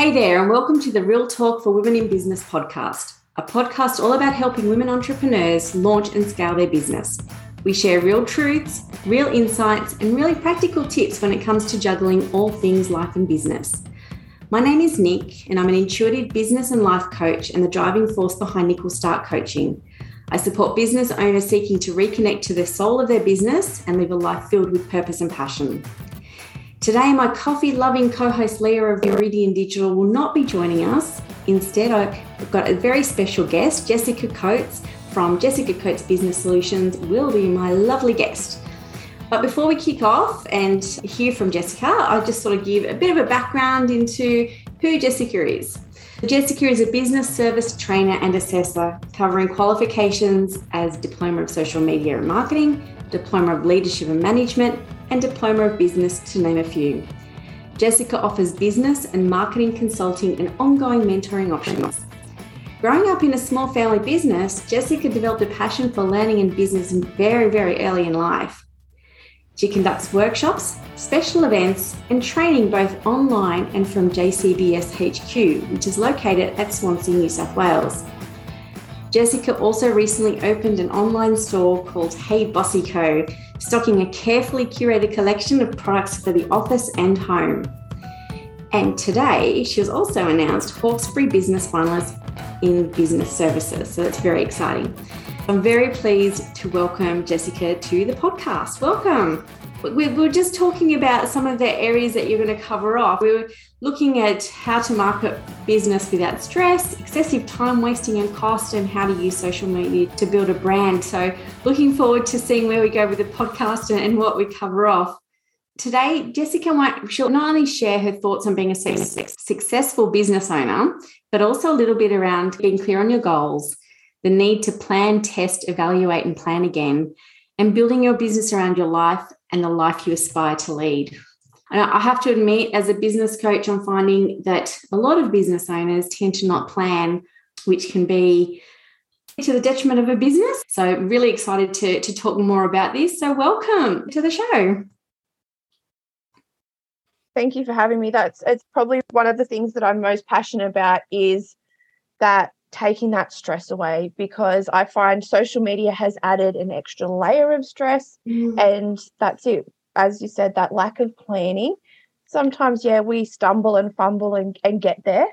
Hey there, and welcome to the Real Talk for Women in Business podcast, a podcast all about helping women entrepreneurs launch and scale their business. We share real truths, real insights, and really practical tips when it comes to juggling all things life and business. My name is Nick, and I'm an intuitive business and life coach and the driving force behind Nickel Start Coaching. I support business owners seeking to reconnect to the soul of their business and live a life filled with purpose and passion. Today, my coffee loving co host Leah of Meridian Digital will not be joining us. Instead, I've got a very special guest, Jessica Coates from Jessica Coates Business Solutions, will be my lovely guest. But before we kick off and hear from Jessica, I'll just sort of give a bit of a background into who Jessica is. Jessica is a business service trainer and assessor covering qualifications as Diploma of Social Media and Marketing, Diploma of Leadership and Management, and Diploma of Business, to name a few. Jessica offers business and marketing consulting and ongoing mentoring options. Growing up in a small family business, Jessica developed a passion for learning and business very, very early in life. She conducts workshops, special events, and training both online and from JCBS HQ, which is located at Swansea, New South Wales. Jessica also recently opened an online store called Hey Bossy Co, stocking a carefully curated collection of products for the office and home. And today, she was also announced Hawkesbury Business Finalist in Business Services. So that's very exciting. I'm very pleased to welcome Jessica to the podcast. Welcome we were just talking about some of the areas that you're going to cover off. We were looking at how to market business without stress, excessive time wasting and cost, and how to use social media to build a brand. So, looking forward to seeing where we go with the podcast and, what we cover off. Today, Jessica might she'll not only share her thoughts on being a successful business owner, but also a little bit around being clear on your goals, the need to plan, test, evaluate, and plan again, and building your business around your life and the life you aspire to lead. And I have to admit, as a business coach, I'm finding that a lot of business owners tend to not plan, which can be to the detriment of a business. So, really excited to, to talk more about this. So, welcome to the show. Thank you for having me. That's it's probably one of the things that I'm most passionate about is that taking that stress away because I find social media has added an extra layer of stress. Mm. And that's it. As you said, that lack of planning. Sometimes, yeah, we stumble and fumble and, and get there.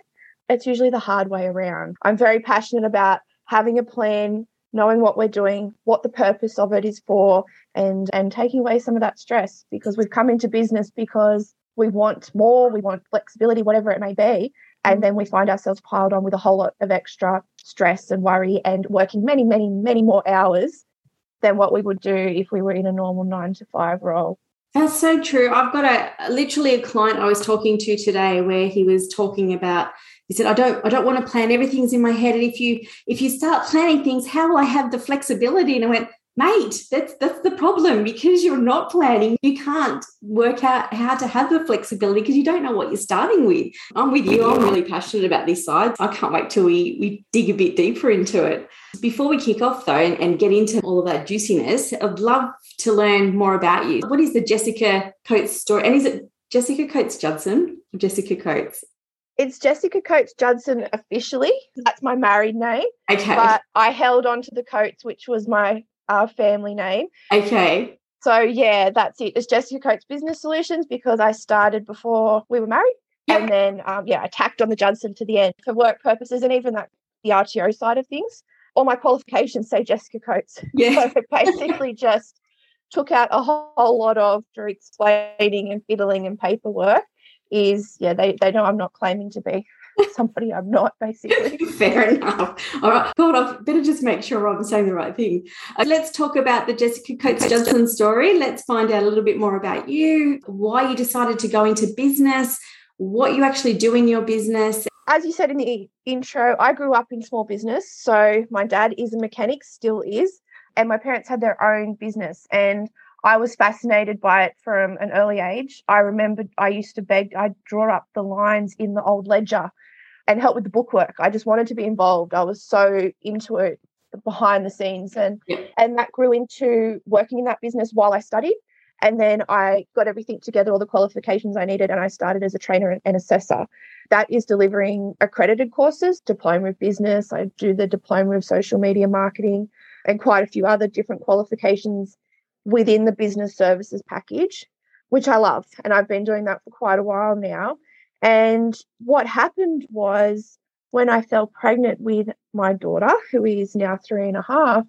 It's usually the hard way around. I'm very passionate about having a plan, knowing what we're doing, what the purpose of it is for, and and taking away some of that stress because we've come into business because we want more, we want flexibility, whatever it may be. And mm. then we find ourselves piled on with a whole lot of extra stress and worry and working many, many, many more hours than what we would do if we were in a normal nine to five role. That's so true. I've got a literally a client I was talking to today where he was talking about he said, I don't I don't want to plan everything's in my head. And if you if you start planning things, how will I have the flexibility? And I went, mate that's that's the problem. Because you're not planning you can't work out how to have the flexibility because you don't know what you're starting with. I'm with you. I'm really passionate about this side. I can't wait till we we dig a bit deeper into it. Before we kick off though and, and get into all of that juiciness i'd love to learn more about you. What is the jessica coates story? And is it jessica coates judson or jessica coates? It's Jessica Coates Judson officially. That's my married name. Okay. But I held on to the Coates, which was my our family name. Okay. So yeah, that's it. It's Jessica Coates Business Solutions because I started before we were married. Yep. And then um, yeah, I tacked on the Judson to the end for work purposes and even that the RTO side of things. All my qualifications say Jessica Coates. Yeah. So basically just took out a whole, whole lot of explaining and fiddling and paperwork is yeah, they, they know I'm not claiming to be somebody I'm not, basically. Fair enough. All right. God, I better just make sure I'm saying the right thing. Uh, let's talk about the Jessica Coates Johnson story. Let's find out a little bit more about you, why you decided to go into business, what you actually do in your business. As you said in the intro, I grew up in small business. So my dad is a mechanic, still is, and my parents had their own business. And I was fascinated by it from an early age. I remember I used to beg, I'd draw up the lines in the old ledger and help with the bookwork. I just wanted to be involved. I was so into it behind the scenes and yeah. and that grew into working in that business while I studied. And then I got everything together, all the qualifications I needed, and I started as a trainer and assessor. That is delivering accredited courses, diploma of business. I do the diploma of social media marketing and quite a few other different qualifications within the business services package, which I love. And I've been doing that for quite a while now. And what happened was when I fell pregnant with my daughter, who is now three and a half,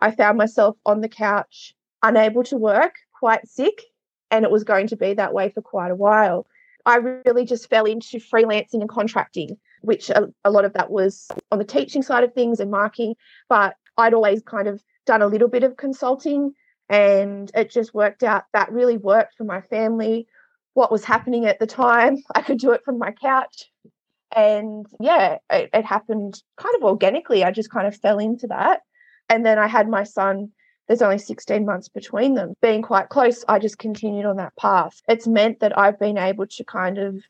I found myself on the couch, unable to work, quite sick, and it was going to be that way for quite a while. I really just fell into freelancing and contracting, which a, a, lot of that was on the teaching side of things and marking, but I'd always kind of done a little bit of consulting and it just worked out that really worked for my family. What was happening at the time, I could do it from my couch. And yeah, it, it happened kind of organically. I just kind of fell into that. And then I had my son there's only 16 months between them. Being quite close, I just continued on that path. It's meant that I've been able to kind of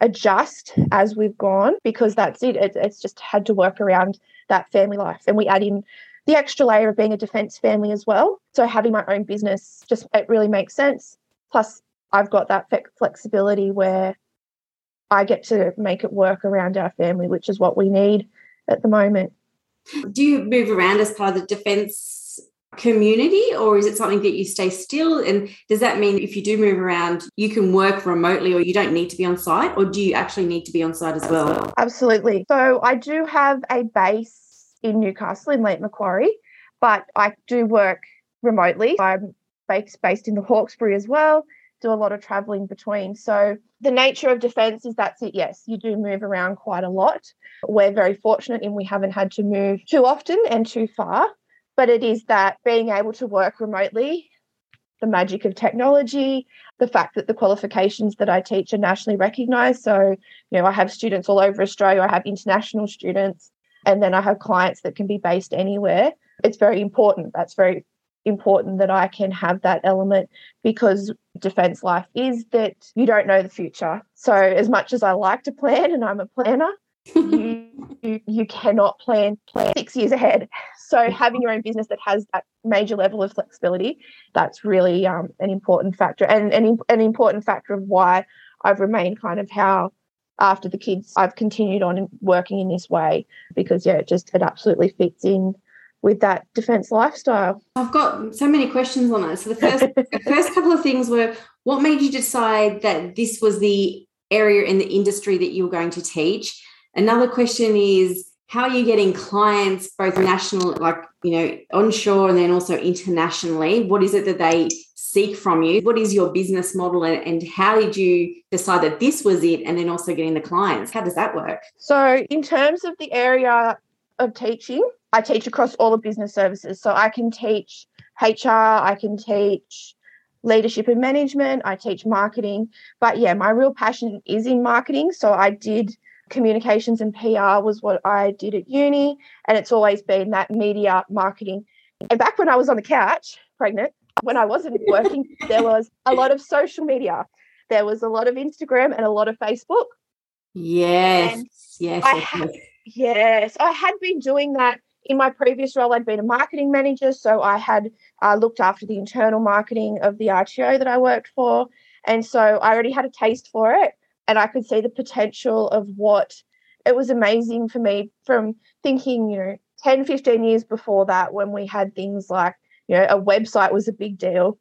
adjust as we've gone because that's it. it. It's just had to work around that family life. And we add in the extra layer of being a defense family as well. So having my own business just it really makes sense. Plus, I've got that flexibility where I get to make it work around our family, which is what we need at the moment. Do you move around as part of the defense community or is it something that you stay still? And does that mean if you do move around you can work remotely or you don't need to be on site or do you actually need to be on site as well? Absolutely. So i do have a base in newcastle in lake macquarie but i do work remotely. I'm based based in the hawkesbury as well do a lot of traveling between so the nature of defence is that's it. Yes, you do move around quite a lot. We're very fortunate in we haven't had to move too often and too far, but it is that being able to work remotely, the magic of technology, the fact that the qualifications that I teach are nationally recognised. So, you know, I have students all over Australia, I have international students, and then I have clients that can be based anywhere. It's very important. That's very important that I can have that element because defense life is that you don't know the future. So as much as I like to plan and I'm a planner, you, you, you cannot plan plan six years ahead. So having your own business that has that major level of flexibility, that's really um, an important factor and an, an important factor of why I've remained kind of how after the kids I've continued on working in this way because yeah, it just it absolutely fits in with that defense lifestyle? I've got so many questions on it. So the first the first couple of things were what made you decide that this was the area in the industry that you were going to teach? Another question is how are you getting clients both national like you know onshore and then also internationally what is it that they seek from you what is your business model and, and how did you decide that this was it and then also getting the clients how does that work so in terms of the area of teaching I teach across all the business services. So I can teach HR, I can teach leadership and management, I teach marketing. But yeah, my real passion is in marketing. So I did communications and PR was what I did at uni. And it's always been that media marketing. And back when I was on the couch, pregnant, when I wasn't working, there was a lot of social media. There was a lot of Instagram and a lot of Facebook. Yes. And yes. I had, yes. I had been doing that in my previous role, I'd been a marketing manager, so I had uh, looked after the internal marketing of the RTO that I worked for. And so I already had a taste for it, and I could see the potential of what it was amazing for me from thinking, you know, 10, 15 years before that, when we had things like, you know, a website was a big deal,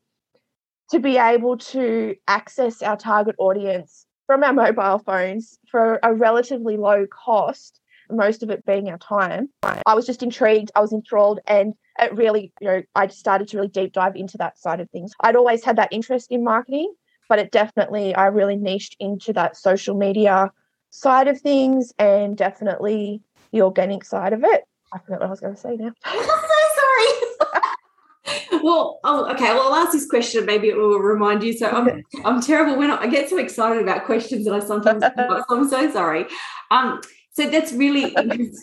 to be able to access our target audience from our mobile phones for a relatively low cost most of it being our time. I was just intrigued, I was enthralled, and it really, you know, I started to really deep dive into that side of things. I'd always had that interest in marketing, but it definitely, I really niched into that social media side of things and definitely the organic side of it. I forgot what I was going to say now. I'm so sorry. well, oh, okay. Well, I'll ask this question. Maybe it will remind you. So I'm, I'm terrible when I, I get so excited about questions that I sometimes. so I'm so sorry. Um, so that's really,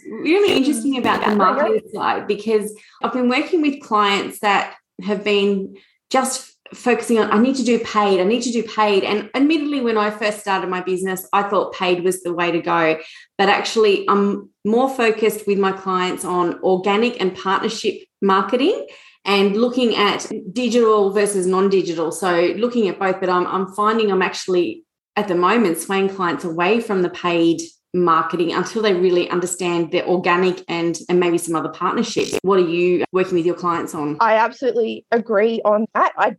really interesting about the marketing side because I've been working with clients that have been just focusing on I need to do paid, I need to do paid. And admittedly, when I first started my business, I thought paid was the way to go. But actually, I'm more focused with my clients on organic and partnership marketing and looking at digital versus non-digital. So looking at both, but I'm, I'm finding I'm actually at the moment swaying clients away from the paid marketing until they really understand the organic and and maybe some other partnerships. What are you working with your clients on? I absolutely agree on that. I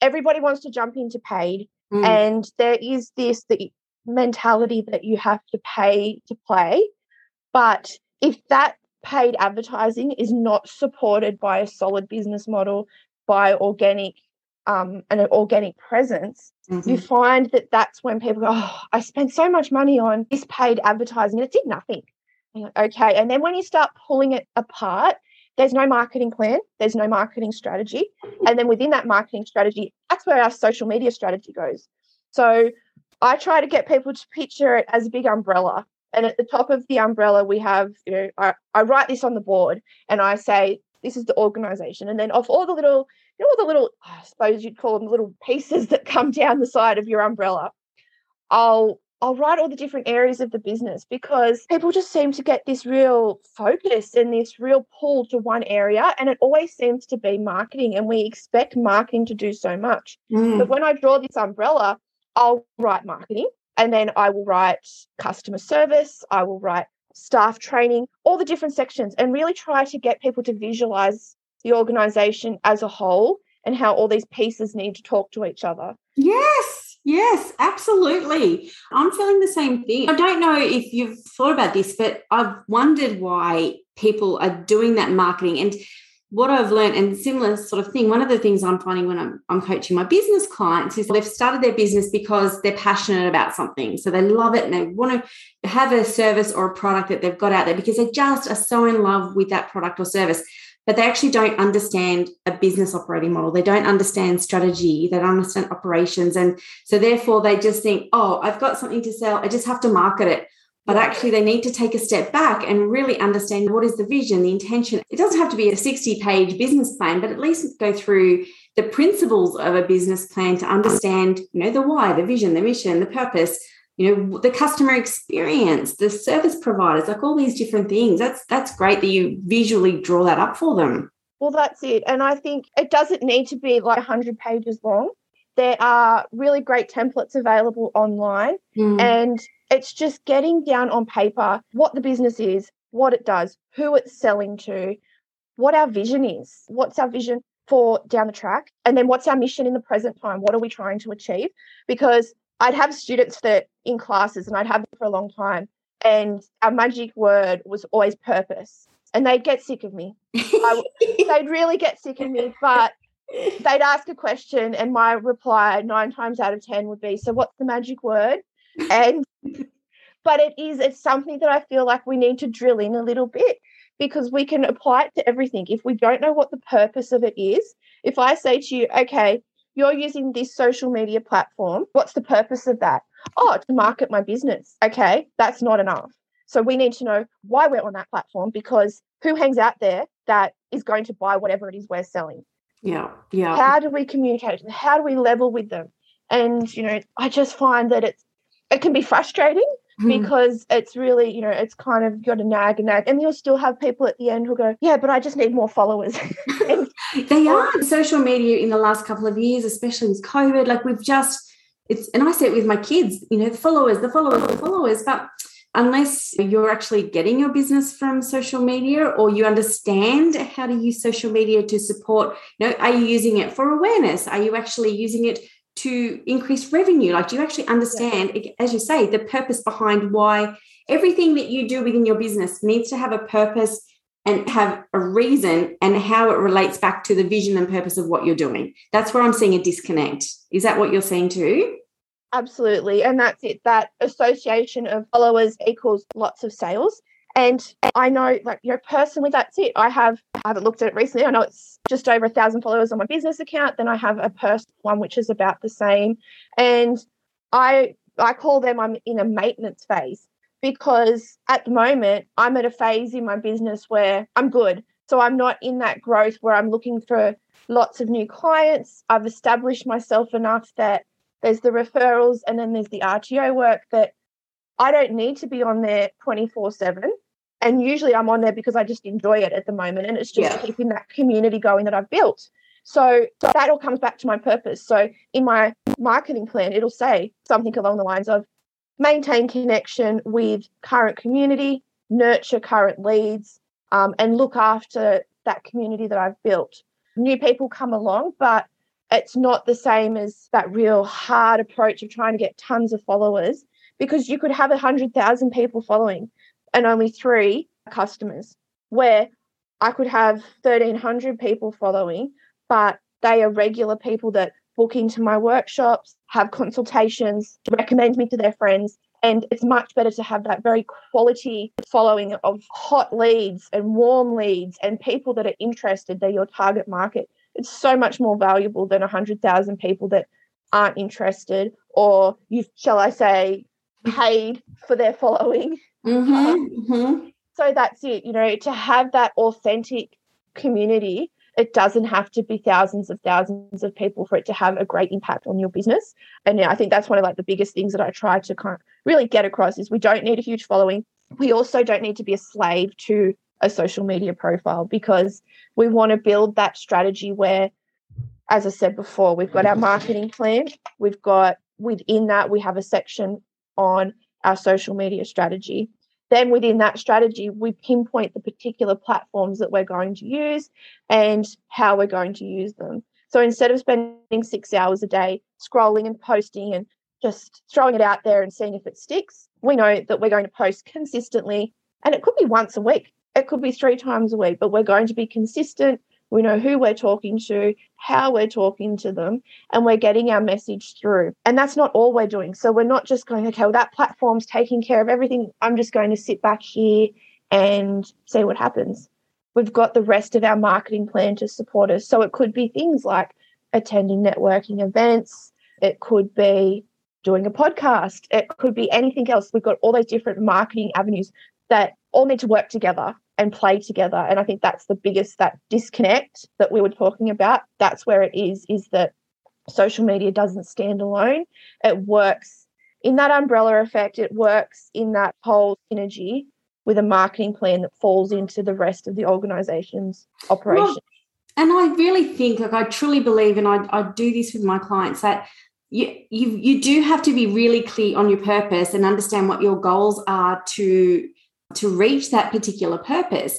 everybody wants to jump into paid mm. and there is this the mentality that you have to pay to play. But if that paid advertising is not supported by a solid business model by organic um, an organic presence, mm-hmm. you find that that's when people go, Oh, I spent so much money on this paid advertising and it did nothing. Like, okay. And then when you start pulling it apart, there's no marketing plan, there's no marketing strategy. And then within that marketing strategy, that's where our social media strategy goes. So I try to get people to picture it as a big umbrella. And at the top of the umbrella, we have, you know, I, I write this on the board and I say, this is the organization. And then off all the little you know all the little I suppose you'd call them little pieces that come down the side of your umbrella. I'll I'll write all the different areas of the business because people just seem to get this real focus and this real pull to one area. And it always seems to be marketing. And we expect marketing to do so much. Mm. But when I draw this umbrella, I'll write marketing and then I will write customer service, I will write staff training, all the different sections, and really try to get people to visualize the organization as a whole and how all these pieces need to talk to each other. Yes, yes, absolutely. I'm feeling the same thing. I don't know if you've thought about this, but I've wondered why people are doing that marketing. And what I've learned, and similar sort of thing, one of the things I'm finding when I'm, I'm coaching my business clients is they've started their business because they're passionate about something. So they love it and they want to have a service or a product that they've got out there because they just are so in love with that product or service but they actually don't understand a business operating model. They don't understand strategy. They don't understand operations. And so, therefore, they just think, oh, I've got something to sell. I just have to market it. But actually, they need to take a step back and really understand what is the vision, the intention. It doesn't have to be a 60 page business plan, but at least go through the principles of a business plan to understand, you know, the why, the vision, the mission, the purpose, you know the customer experience the service providers like all these different things that's that's great that you visually draw that up for them. Well that's it and i think it doesn't need to be like 100 pages long. There are really great templates available online mm. and it's just getting down on paper what the business is what it does who it's selling to what our vision is what's our vision for down the track and then what's our mission in the present time what are we trying to achieve? Because I'd have students that in classes, and I'd have them for a long time, and our magic word was always purpose. And they'd get sick of me. I, they'd really get sick of me, but they'd ask a question, and my reply nine times out of ten would be, "So, what's the magic word?" And but it is it's something that I feel like we need to drill in a little bit because we can apply it to everything. If we don't know what the purpose of it is, if I say to you, okay, you're using this social media platform. What's the purpose of that? Oh, to market my business. Okay, that's not enough. So we need to know why we're on that platform because who hangs out there that is going to buy whatever it is we're selling? Yeah. Yeah. How do we communicate? How do we level with them? And you know, I just find that it's it can be frustrating mm. because it's really, you know, it's kind of got a nag and nag. And you'll still have people at the end who go, Yeah, but I just need more followers. they are social media in the last couple of years, especially with COVID. Like we've just it's and I say it with my kids, you know, the followers, the followers, the followers, but unless you're actually getting your business from social media or you understand how to use social media to support you know are you using it for awareness are you actually using it to increase revenue? Like, do you actually understand, yeah. as you say, the purpose behind why everything that you do within your business needs to have a purpose and have a reason and how it relates back to the vision and purpose of what you're doing? That's where I'm seeing a disconnect. Is that what you're seeing too? Absolutely. And that's it. That association of followers equals lots of sales. And I know, like, you know, personally, that's it. I have, I haven't looked at it recently. I know it's just over a thousand followers on my business account. Then I have a personal one, which is about the same. And I, I call them, I'm in a maintenance phase because at the moment, I'm at a phase in my business where I'm good. So I'm not in that growth where I'm looking for lots of new clients. I've established myself enough that there's the referrals and then there's the RTO work that I don't need to be on there 24 7 And usually I'm on there because I just enjoy it at the moment. And it's just yeah. keeping that community going that I've built. So that all comes back to my purpose. So in my marketing plan, it'll say something along the lines of maintain connection with current community, nurture current leads, um, and look after that community that I've built. New people come along, but it's not the same as that real hard approach of trying to get tons of followers because you could have 100,000 people following and only three customers, where I could have 1,300 people following, but they are regular people that book into my workshops, have consultations, recommend me to their friends. And it's much better to have that very quality following of hot leads and warm leads and people that are interested, they're your target market. It's so much more valuable than 100,000 people that aren't interested or you, shall I say, paid for their following. Mm-hmm, um, mm-hmm. So that's it, you know, to have that authentic community it doesn't have to be thousands of thousands of people for it to have a great impact on your business. And yeah, I think that's one of like the biggest things that I try to kind of really get across is we don't need a huge following. We also don't need to be a slave to a social media profile because we want to build that strategy where, as I said before, we've got our marketing plan. We've got within that, we have a section on our social media strategy. Then within that strategy, we pinpoint the particular platforms that we're going to use and how we're going to use them. So instead of spending six hours a day scrolling and posting and just throwing it out there and seeing if it sticks, we know that we're going to post consistently. And it could be once a week, it could be three times a week, but we're going to be consistent we know who we're talking to, how we're talking to them, and we're getting our message through. And that's not all we're doing. So we're not just going, okay, well, that platform's taking care of everything. I'm just going to sit back here and see what happens. We've got the rest of our marketing plan to support us. So it could be things like attending networking events, it could be doing a podcast, it could be anything else. We've got all those different marketing avenues that all need to work together and play together. And I think that's the biggest that disconnect that we were talking about. That's where it is, is that social media doesn't stand alone. It works in that umbrella effect, it works in that whole synergy with a marketing plan that falls into the rest of the organization's operation. Well, and I really think, like I truly believe, and I, I do this with my clients, that you, you you do have to be really clear on your purpose and understand what your goals are to to reach that particular purpose.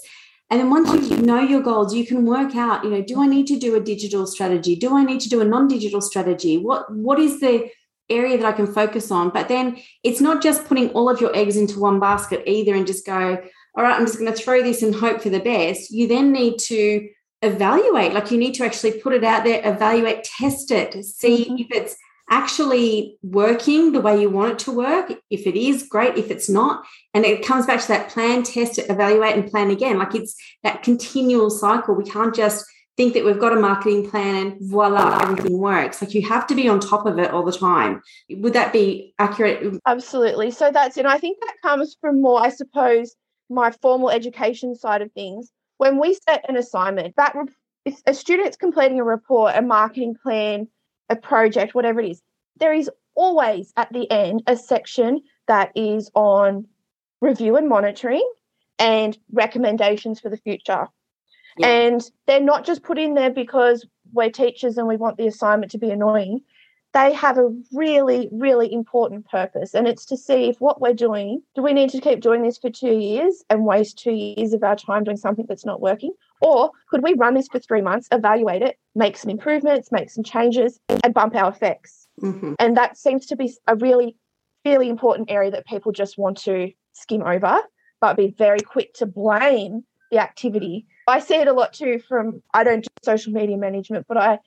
And then once you know your goals, you can work out, you know, do I need to do a digital strategy? Do I need to do a non-digital strategy? What what is the area that I can focus on? But then it's not just putting all of your eggs into one basket either and just go, all right, I'm just going to throw this and hope for the best. You then need to evaluate, like you need to actually put it out there, evaluate, test it, see mm-hmm. if it's actually working the way you want it to work. If it is, great. If it's not, and it comes back to that plan, test, evaluate, and plan again. Like it's that continual cycle. We can't just think that we've got a marketing plan and voila, everything works. Like you have to be on top of it all the time. Would that be accurate? Absolutely. So that's it. I think that comes from more, I suppose, my formal education side of things. When we set an assignment, that if a student's completing a report, a marketing plan, a project, whatever it is, there is always at the end a section that is on review and monitoring and recommendations for the future. Yeah. And they're not just put in there because we're teachers and we want the assignment to be annoying. They have a really, really important purpose. And it's to see if what we're doing, do we need to keep doing this for two years and waste two years of our time doing something that's not working? Or could we run this for three months, evaluate it, make some improvements, make some changes, and bump our effects? Mm-hmm. And that seems to be a really, really important area that people just want to skim over, but be very quick to blame the activity. I see it a lot too from, I don't do social media management, but I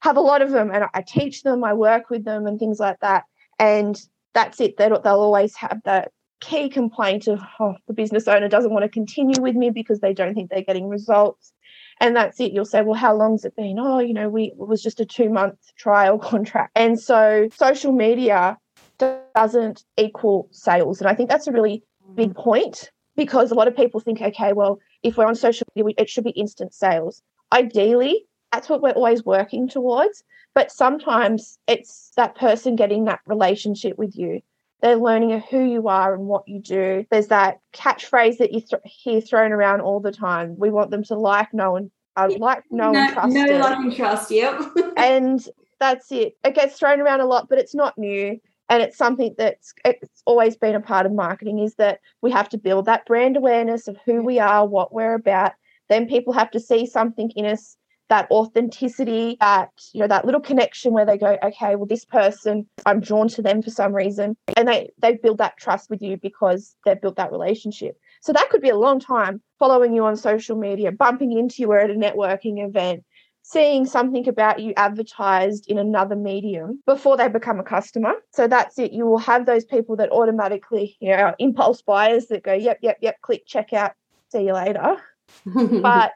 have a lot of them and I teach them, I work with them and things like that. And that's it. They'll, they'll always have that key complaint of oh, the business owner doesn't want to continue with me because they don't think they're getting results. And that's it. You'll say, well, how long's it been? Oh, you know, we it was just a two month trial contract. And so social media doesn't equal sales. And I think that's a really big point because a lot of people think, okay, well, if we're on social media, it should be instant sales. Ideally, that's what we're always working towards. But sometimes it's that person getting that relationship with you They're learning who you are and what you do. There's that catchphrase that you th- hear thrown around all the time. We want them to like, know, and uh, like, know, no, and trust. No, it. like, and trust. Yep. and that's it. It gets thrown around a lot, but it's not new. And it's something that's it's always been a part of marketing is that we have to build that brand awareness of who we are, what we're about. Then people have to see something in us that authenticity, that you know, that little connection where they go, okay, well, this person, I'm drawn to them for some reason, and they they build that trust with you because they've built that relationship. So that could be a long time following you on social media, bumping into you at a networking event, seeing something about you advertised in another medium before they become a customer. So that's it. You will have those people that automatically, you know, impulse buyers that go, yep, yep, yep, click, check out, see you later. but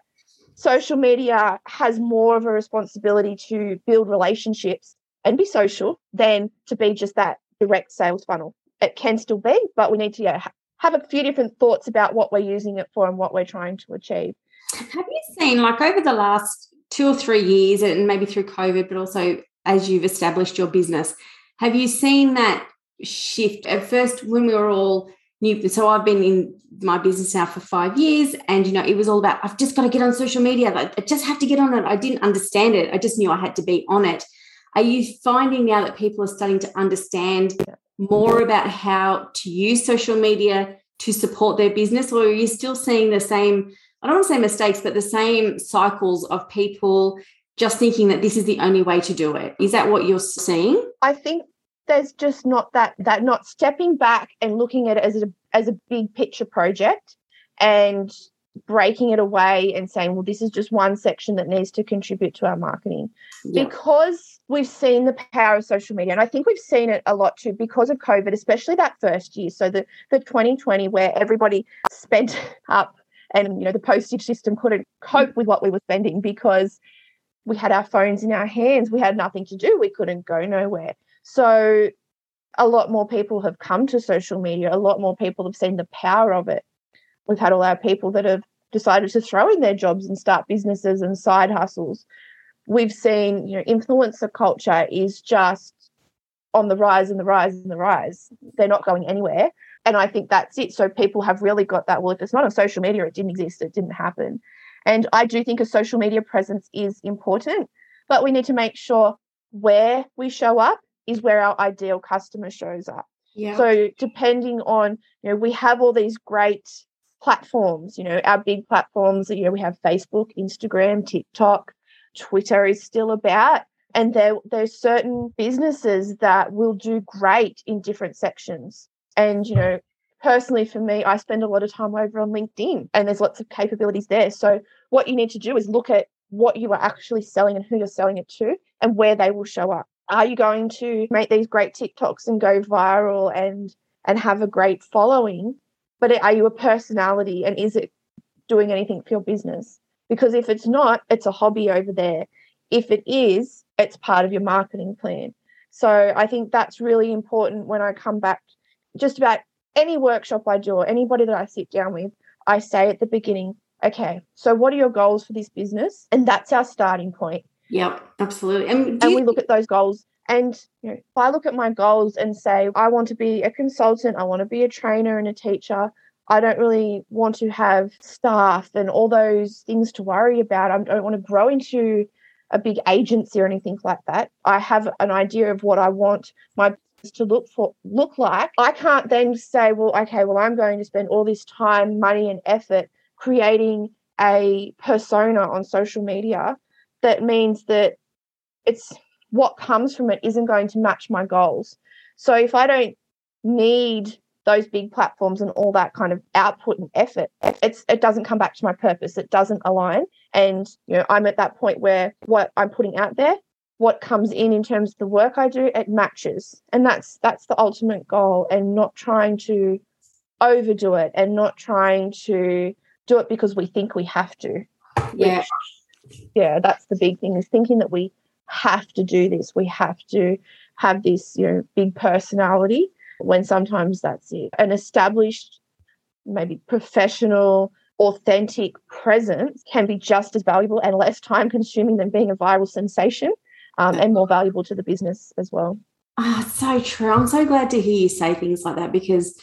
social media has more of a responsibility to build relationships and be social than to be just that direct sales funnel. It can still be, but we need to yeah, have a few different thoughts about what we're using it for and what we're trying to achieve. Have you seen, like, over the last two or three years, and maybe through COVID, but also as you've established your business, have you seen that shift? At first, when we were all new, so I've been in my business now for five years, and you know, it was all about I've just got to get on social media. Like, I just have to get on it. I didn't understand it. I just knew I had to be on it. Are you finding now that people are starting to understand more about how to use social media to support their business, or are you still seeing the same? I don't want to say mistakes, but the same cycles of people just thinking that this is the only way to do it. Is that what you're seeing? I think there's just not that that not stepping back and looking at it as a as a big picture project and breaking it away and saying, well, this is just one section that needs to contribute to our marketing. Yeah. Because we've seen the power of social media, and I think we've seen it a lot too because of COVID, especially that first year. So the, the 2020 where everybody spent up and you know the postage system couldn't cope with what we were spending because we had our phones in our hands. We had nothing to do. We couldn't go nowhere. So a lot more people have come to social media. A lot more people have seen the power of it. We've had all our people that have decided to throw in their jobs and start businesses and side hustles. We've seen, you know, influencer culture is just on the rise and the rise and the rise. They're not going anywhere. And I think that's it. So people have really got that. Well, if it's not on social media, it didn't exist, it didn't happen. And I do think a social media presence is important, but we need to make sure where we show up is where our ideal customer shows up. Yeah. So depending on, you know, we have all these great platforms, you know, our big platforms, you know, we have Facebook, Instagram, TikTok, Twitter is still about. And there there's certain businesses that will do great in different sections. And, you hmm. know, personally for me, I spend a lot of time over on LinkedIn and there's lots of capabilities there. So what you need to do is look at what you are actually selling and who you're selling it to and where they will show up. Are you going to make these great TikToks and go viral and and have a great following? But are you a personality and is it doing anything for your business? Because if it's not, it's a hobby over there. If it is, it's part of your marketing plan. So I think that's really important when I come back just about any workshop I do or anybody that I sit down with, I say at the beginning, okay, so what are your goals for this business? And that's our starting point. Yep, absolutely. And, and we look at those goals. And you know, if I look at my goals and say, I want to be a consultant, I want to be a trainer and a teacher, I don't really want to have staff and all those things to worry about. I don't want to grow into a big agency or anything like that. I have an idea of what I want my to look for look like i can't then say well okay well i'm going to spend all this time money and effort creating a persona on social media that means that it's what comes from it isn't going to match my goals so if i don't need those big platforms and all that kind of output and effort it's it doesn't come back to my purpose it doesn't align and you know i'm at that point where what i'm putting out there what comes in in terms of the work I do, it matches. And that's that's the ultimate goal and not trying to overdo it and not trying to do it because we think we have to. Yeah. Which, yeah, that's the big thing is thinking that we have to do this. We have to have this, you know, big personality when sometimes that's it. An established, maybe professional, authentic presence can be just as valuable and less time consuming than being a viral sensation um, and more valuable to the business as well. Ah, oh, so true. I'm so glad to hear you say things like that because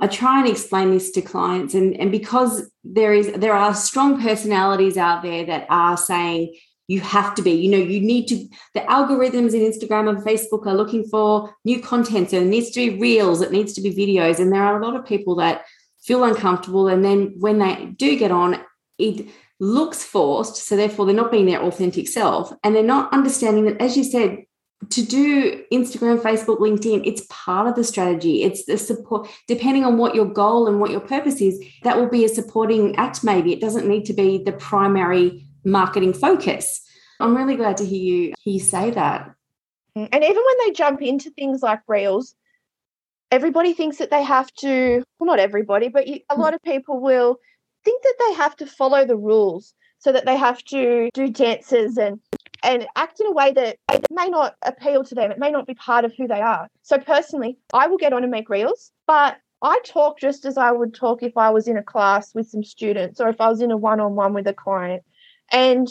I try and explain this to clients, and, and because there is there are strong personalities out there that are saying you have to be, you know, you need to the algorithms in Instagram and Facebook are looking for new content. So it needs to be reels, it needs to be videos. And there are a lot of people that feel uncomfortable. And then when they do get on, it looks forced. So therefore they're not being their authentic self. And they're not understanding that, as you said, to do Instagram, Facebook, LinkedIn, it's part of the strategy. It's the support, depending on what your goal and what your purpose is, that will be a supporting act, maybe. It doesn't need to be the primary marketing focus. I'm really glad to hear you, hear you say that. Mm, and even when they jump into things like Reels, everybody thinks that they have to, well, not everybody, but you, a lot of people will think that they have to follow the rules so that they have to do dances and and act in a way that may not appeal to them. It may not be part of who they are. So personally, I will get on and make reels, but I talk just as I would talk if I was in a class with some students or if I was in a one-on-one with a client. And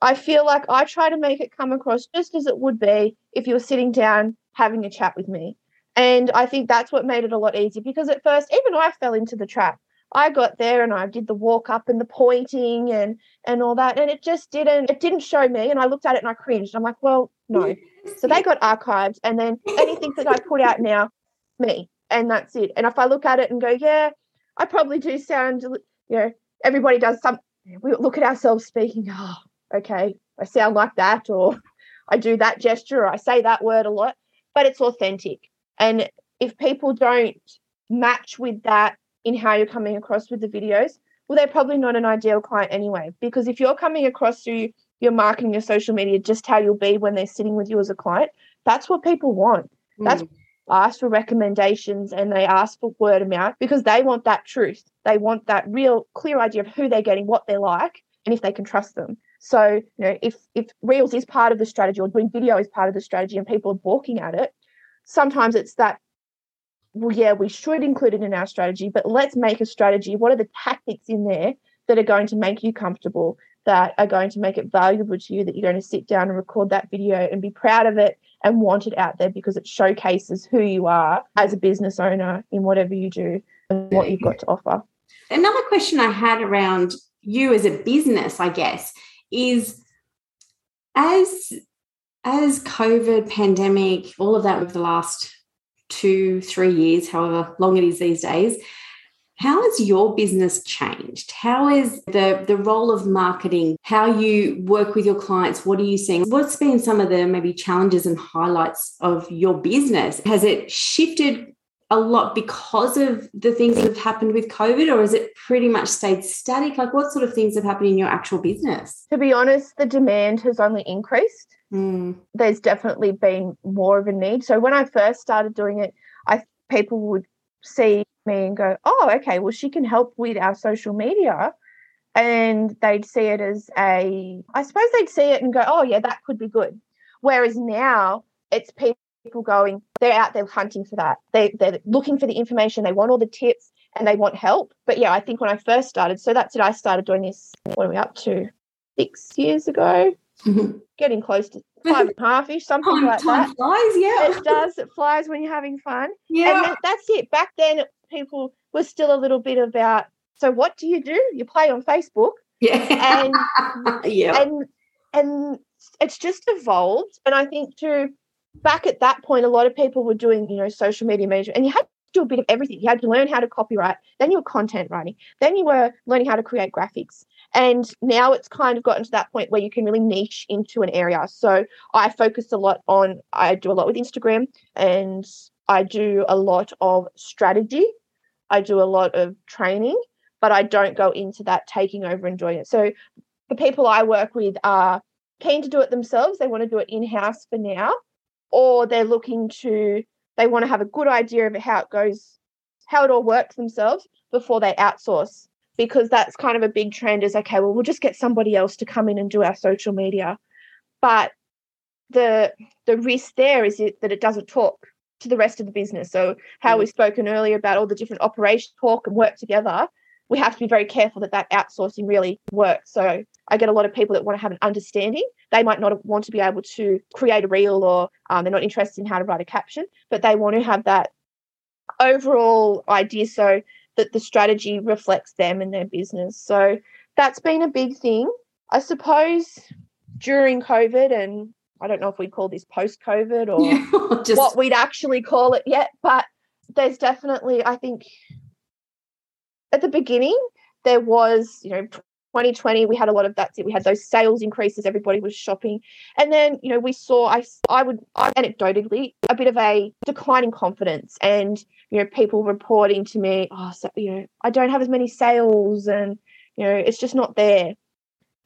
I feel like I try to make it come across just as it would be if you were sitting down having a chat with me. And I think that's what made it a lot easier because at first, even I fell into the trap. I got there and I did the walk up and the pointing and and all that, and it just didn't it didn't show me. And I looked at it and I cringed. I'm like, well, no. So they got archived, and then anything that I put out now, me, and that's it. And if I look at it and go, yeah, I probably do sound, you know, everybody does some. We look at ourselves speaking. Oh, okay, I sound like that, or I do that gesture, or I say that word a lot, but it's authentic. And if people don't match with that in how you're coming across with the videos, well, they're probably not an ideal client anyway. Because if you're coming across through your marketing, your social media, just how you'll be when they're sitting with you as a client, that's what people want. Mm. That's ask for recommendations and they ask for word of mouth because they want that truth. They want that real clear idea of who they're getting, what they're like, and if they can trust them. So, you know, if if Reels is part of the strategy or doing video is part of the strategy and people are balking at it, sometimes it's that well, yeah, we should include it in our strategy, but let's make a strategy. What are the tactics in there that are going to make you comfortable, that are going to make it valuable to you, that you're going to sit down and record that video and be proud of it and want it out there because it showcases who you are as a business owner in whatever you do and what you've got to offer. Another question I had around you as a business, I guess, is as as COVID pandemic, all of that over the last two, three years, however long it is these days. How has your business changed? How is the, the role of marketing, how you work with your clients? What are you seeing? What's been some of the maybe challenges and highlights of your business? Has it shifted a lot because of the things that have happened with COVID, or has it pretty much stayed static? Like, what sort of things have happened in your actual business? To be honest, the demand has only increased. Mm. There's definitely been more of a need. So when I first started doing it, I people would see me and go, "Oh, okay, well she can help with our social media." And they'd see it as a I suppose they'd see it and go, "Oh, yeah, that could be good." Whereas now it's people going, they're out there hunting for that. They they're looking for the information, they want all the tips and they want help. But yeah, I think when I first started, so that's it. I started doing this, what are we up to? Six years ago. Mm-hmm. Getting close to five and a half ish, something time, like time that. Flies, yeah. It does. It flies when you're having fun. Yeah. And that's it. Back then, people were still a little bit about. So what do you do? You play on Facebook. Yeah. And yeah. And and it's just evolved. And I think to back at that point, a lot of people were doing, you know, social media management, and you had to do a bit of everything. You had to learn how to copywrite, then you were content writing, then you were learning how to create graphics, and now it's kind of gotten to that point where you can really niche into an area. So I focus a lot on, I do a lot with Instagram and I do a lot of strategy. I do a lot of training, but I don't go into that taking over and doing it. So the people I work with are keen to do it themselves. They want to do it in house for now, or they're looking to, they want to have a good idea of how it goes, how it all works themselves before they outsource because that's kind of a big trend is okay well we'll just get somebody else to come in and do our social media. But the the risk there is it, that it doesn't talk to the rest of the business. So how mm. we've spoken earlier about all the different operations talk and work together we have to be very careful that that outsourcing really works. So i get a lot of people that want to have an understanding. They might not want to be able to create a reel or um, they're not interested in how to write a caption, but they want to have that overall idea. So that the strategy reflects them and their business. So that's been a big thing. I suppose during COVID, and I don't know if we'd call this post COVID or yeah, just... what we'd actually call it yet, but there's definitely, I think, at the beginning, there was, you know, 2020 we had a lot of that we had those sales increases everybody was shopping. And then you know we saw i i would I anecdotally a bit of a declining confidence and you know people reporting to me oh so, you know i don't have as many sales and you know it's just not there.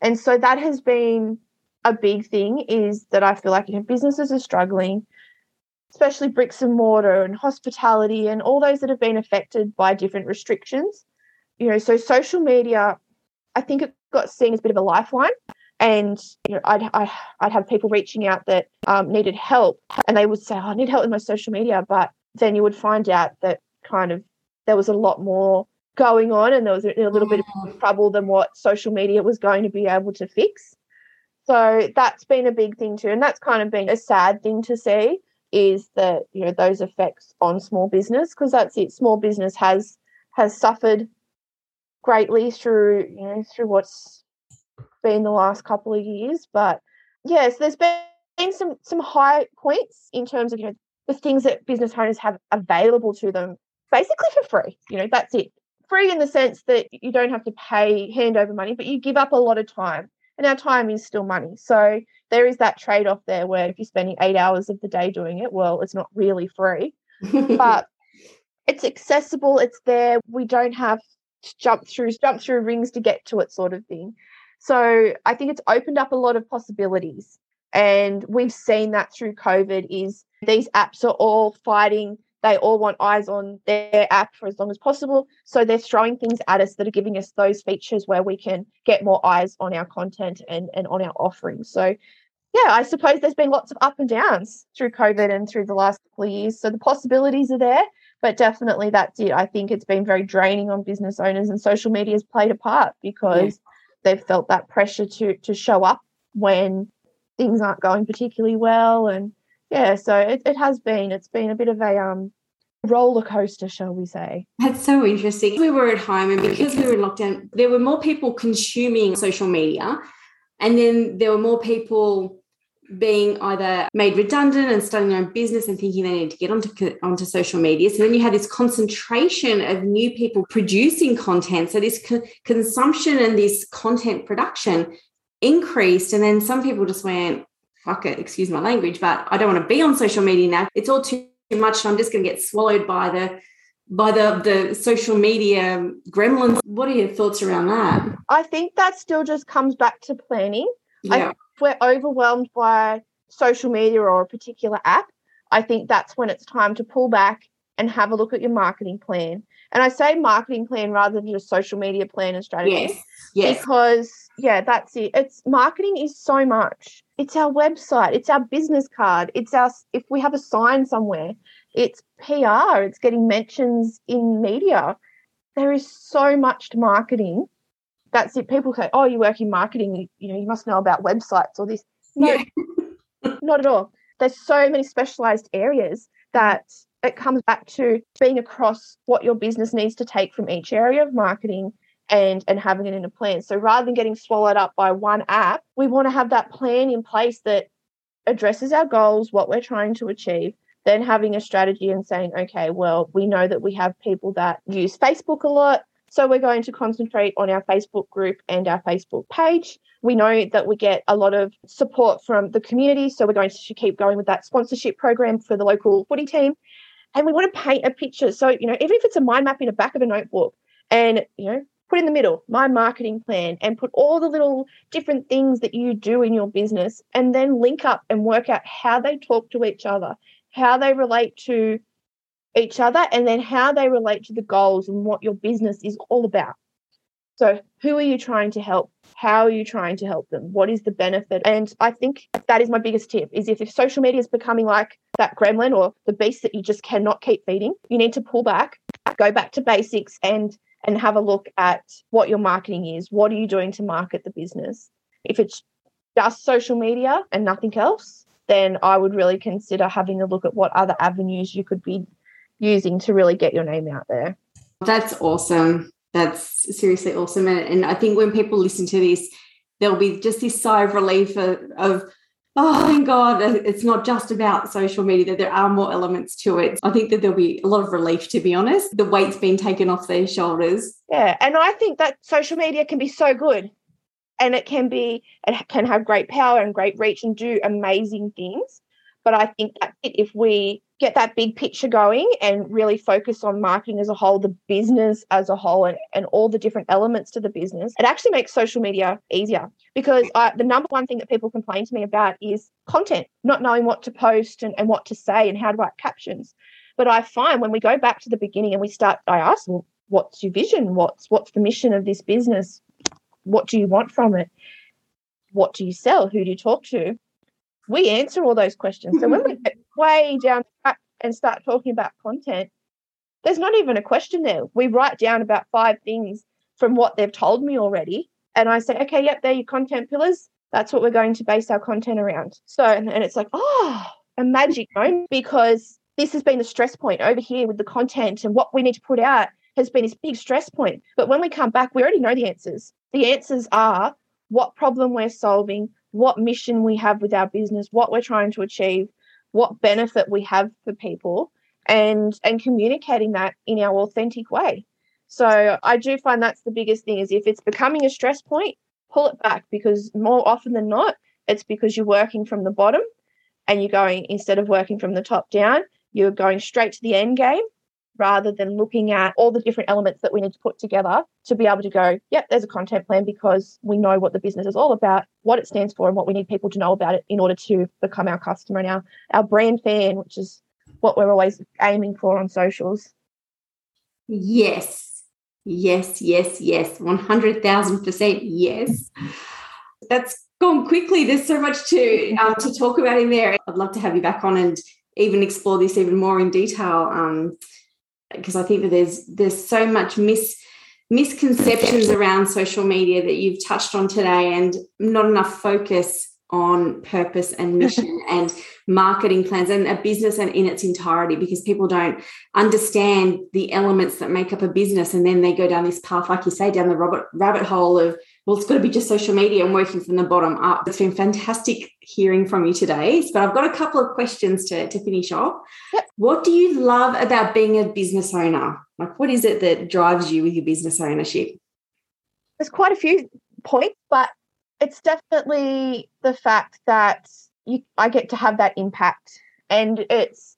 And so that has been a big thing is that i feel like you know businesses are struggling especially bricks and mortar and hospitality and all those that have been affected by different restrictions. You know so social media I think it got seen as a bit of a lifeline. And you know, I'd I, would i would have people reaching out that um, needed help, and they would say, oh, "I need help with my social media," but then you would find out that kind of there was a lot more going on, and there was a, a little bit of mm. trouble than what social media was going to be able to fix. So that's been a big thing too, and that's kind of been a sad thing to see is that you know those effects on small business because that's it. Small business has has suffered greatly through you know through what's been the last couple of years. But yes, there's been some some high points in terms of you know the things that business owners have available to them basically for free. You know, that's it. Free in the sense that you don't have to pay hand over money, but you give up a lot of time. And our time is still money. So there is that trade off there where if you're spending eight hours of the day doing it, well, it's not really free. but it's accessible, it's there. We don't have jump through jump through rings to get to it sort of thing. So i think it's opened up a lot of possibilities and we've seen that through covid is these apps are all fighting they all want eyes on their app for as long as possible so they're throwing things at us that are giving us those features where we can get more eyes on our content and, and on our offerings. So yeah i suppose there's been lots of up and downs through covid and through the last couple of years so the possibilities are there but definitely that's it. I think it's been very draining on business owners, and social media has played a part because yeah. they've felt that pressure to to show up when things aren't going particularly well. And yeah, so it, it has been. It's been a bit of a um roller coaster, shall we say? That's so interesting. We were at home, and because we were in lockdown, there were more people consuming social media, and then there were more people being either made redundant and starting their own business and thinking they need to get onto, onto social media. So then you had this concentration of new people producing content. So this co- consumption and this content production increased. And then some people just went, fuck it, excuse my language, but I don't want to be on social media now. It's all too much. I'm just going to get swallowed by the by the the social media gremlins. What are your thoughts around that? I think that still just comes back to planning. Yeah. I we're overwhelmed by social media or a particular app, I think that's when it's time to pull back and have a look at your marketing plan. And I say marketing plan rather than just social media plan and strategy. Yes. Yes. Because yeah, that's it. It's marketing is so much. It's our website, it's our business card, it's our if we have a sign somewhere, it's PR, it's getting mentions in media. There is so much to marketing that's it. People say, "Oh, you work in marketing. You, you know, you must know about websites or this." No, yeah. not at all. There's so many specialized areas that it comes back to being across what your business needs to take from each area of marketing and and having it in a plan. So rather than getting swallowed up by one app, we want to have that plan in place that addresses our goals, what we're trying to achieve, then having a strategy and saying, okay, well, we know that we have people that use Facebook a lot. So we're going to concentrate on our Facebook group and our Facebook page. We know that we get a lot of support from the community. So we're going to keep going with that sponsorship program for the local footy team. And we want to paint a picture. So, you know, even if it's a mind map in the back of a notebook and, you know, put in the middle my marketing plan and put all the little different things that you do in your business and then link up and work out how they talk to each other, how they relate to each other and then how they relate to the goals and what your business is all about. So, who are you trying to help? How are you trying to help them? What is the benefit? And I think that is my biggest tip is if, if social media is becoming like that gremlin or the beast that you just cannot keep feeding, you need to pull back, go back to basics and and have a look at what your marketing is. What are you doing to market the business? If it's just social media and nothing else, then I would really consider having a look at what other avenues you could be using to really get your name out there. That's awesome. That's seriously awesome. And, and I think when people listen to this, there'll be just this sigh of relief of, of oh thank god it's not just about social media that there are more elements to it i think that there'll be a lot of relief to be honest the weight's been taken off their shoulders yeah and i think that social media can be so good and it can be it can have great power and great reach and do amazing things but i think that if we get that big picture going and really focus on marketing as a whole the business as a whole and, and all the different elements to the business it actually makes social media easier because I, the number one thing that people complain to me about is content not knowing what to post and, and what to say and how to write captions but i find when we go back to the beginning and we start i ask well, what's your vision what's what's the mission of this business what do you want from it? What do you sell? Who do you talk to? We answer all those questions. So when we get way down the track and start talking about content, there's not even a question there. We write down about five things from what they've told me already. And I say, okay, yep, they're your content pillars. That's what we're going to base our content around. So, and it's like, oh, a magic moment because this has been the stress point over here with the content and what we need to put out has been this big stress point. But when we come back, we already know the answers. The answers are what problem we're solving, what mission we have with our business, what we're trying to achieve, what benefit we have for people, and and communicating that in our authentic way. So I do find that's the biggest thing is if it's becoming a stress point, pull it back because more often than not, it's because you're working from the bottom and you're going instead of working from the top down, you're going straight to the end game rather than looking at all the different elements that we need to put together to be able to go, yep, there's a content plan because we know what the business is all about, what it stands for, and what we need people to know about it in order to become our customer and our, our brand fan, which is what we're always aiming for on socials. Yes, yes, yes, yes, 100,000% yes. That's gone quickly. There's so much to um, to talk about in there. I'd love to have you back on and even explore this even more in detail. Um, because I think that there's there's so much mis misconceptions around social media that you've touched on today and not enough focus on purpose and mission and marketing plans and a business and in its entirety because people don't understand the elements that make up a business. And then they go down this path like you say down the rabbit rabbit hole of well it's got to be just social media and working from the bottom up. It's been fantastic hearing from you today but i've got a couple of questions to, to finish off yep. what do you love about being a business owner like what is it that drives you with your business ownership there's quite a few points but it's definitely the fact that you, I get to have that impact. And it's,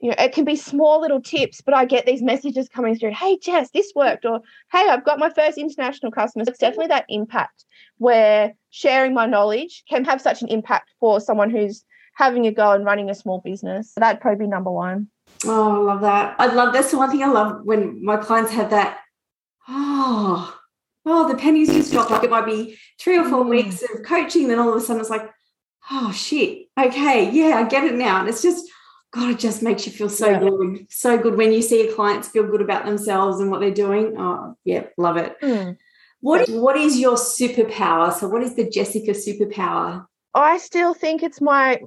you know, it can be small little tips, but I get these messages coming through, hey, Jess, this worked, or hey, I've got my first international customers. It's definitely that impact where sharing my knowledge can have such an impact for someone who's having a go and running a small business. That'd probably be number one. Oh, I love that. I love that's the one thing I love when my clients have that. Oh, oh, the pennies just dropped. Like it might be three or four mm. weeks of coaching, then all of a sudden it's like, oh shit, okay, yeah, I get it now. And it's just, God, it just makes you feel so yeah. good. So good when you see your clients feel good about themselves and what they're doing. Oh, yeah, love it. Mm. What, what is your superpower? So, what is the Jessica superpower? I still think it's my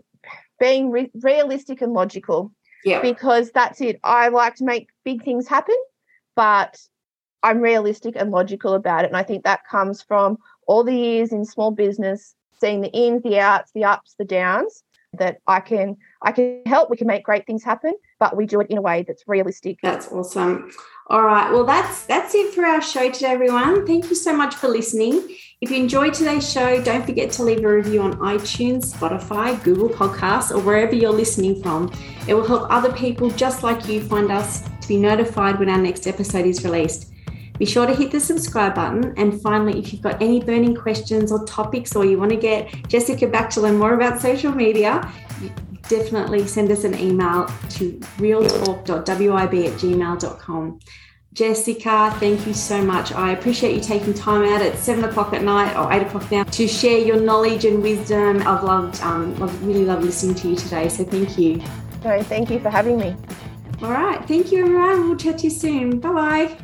being re- realistic and logical. Yeah. Because that's it. I like to make big things happen, but I'm realistic and logical about it. And I think that comes from all the years in small business, seeing the ins, the outs, the ups, the downs, that I can I can help, we can make great things happen, but we do it in a way that's realistic. That's awesome. All right. Well, that's that's it for our show today, everyone. Thank you so much for listening. If you enjoyed today's show, don't forget to leave a review on iTunes, Spotify, Google Podcasts, or wherever you're listening from. It will help other people just like you find us to be notified when our next episode is released. Be sure to hit the subscribe button. And finally, if you've got any burning questions or topics, or you want to get Jessica back to learn more about social media, definitely send us an email to realtalk.wib at gmail.com. Jessica, thank you so much. I appreciate you taking time out at seven o'clock at night or eight o'clock now to share your knowledge and wisdom. I've loved, um, I've really loved listening to you today. So thank you. No, thank you for having me. All right. Thank you, everyone. We'll chat to you soon. Bye bye.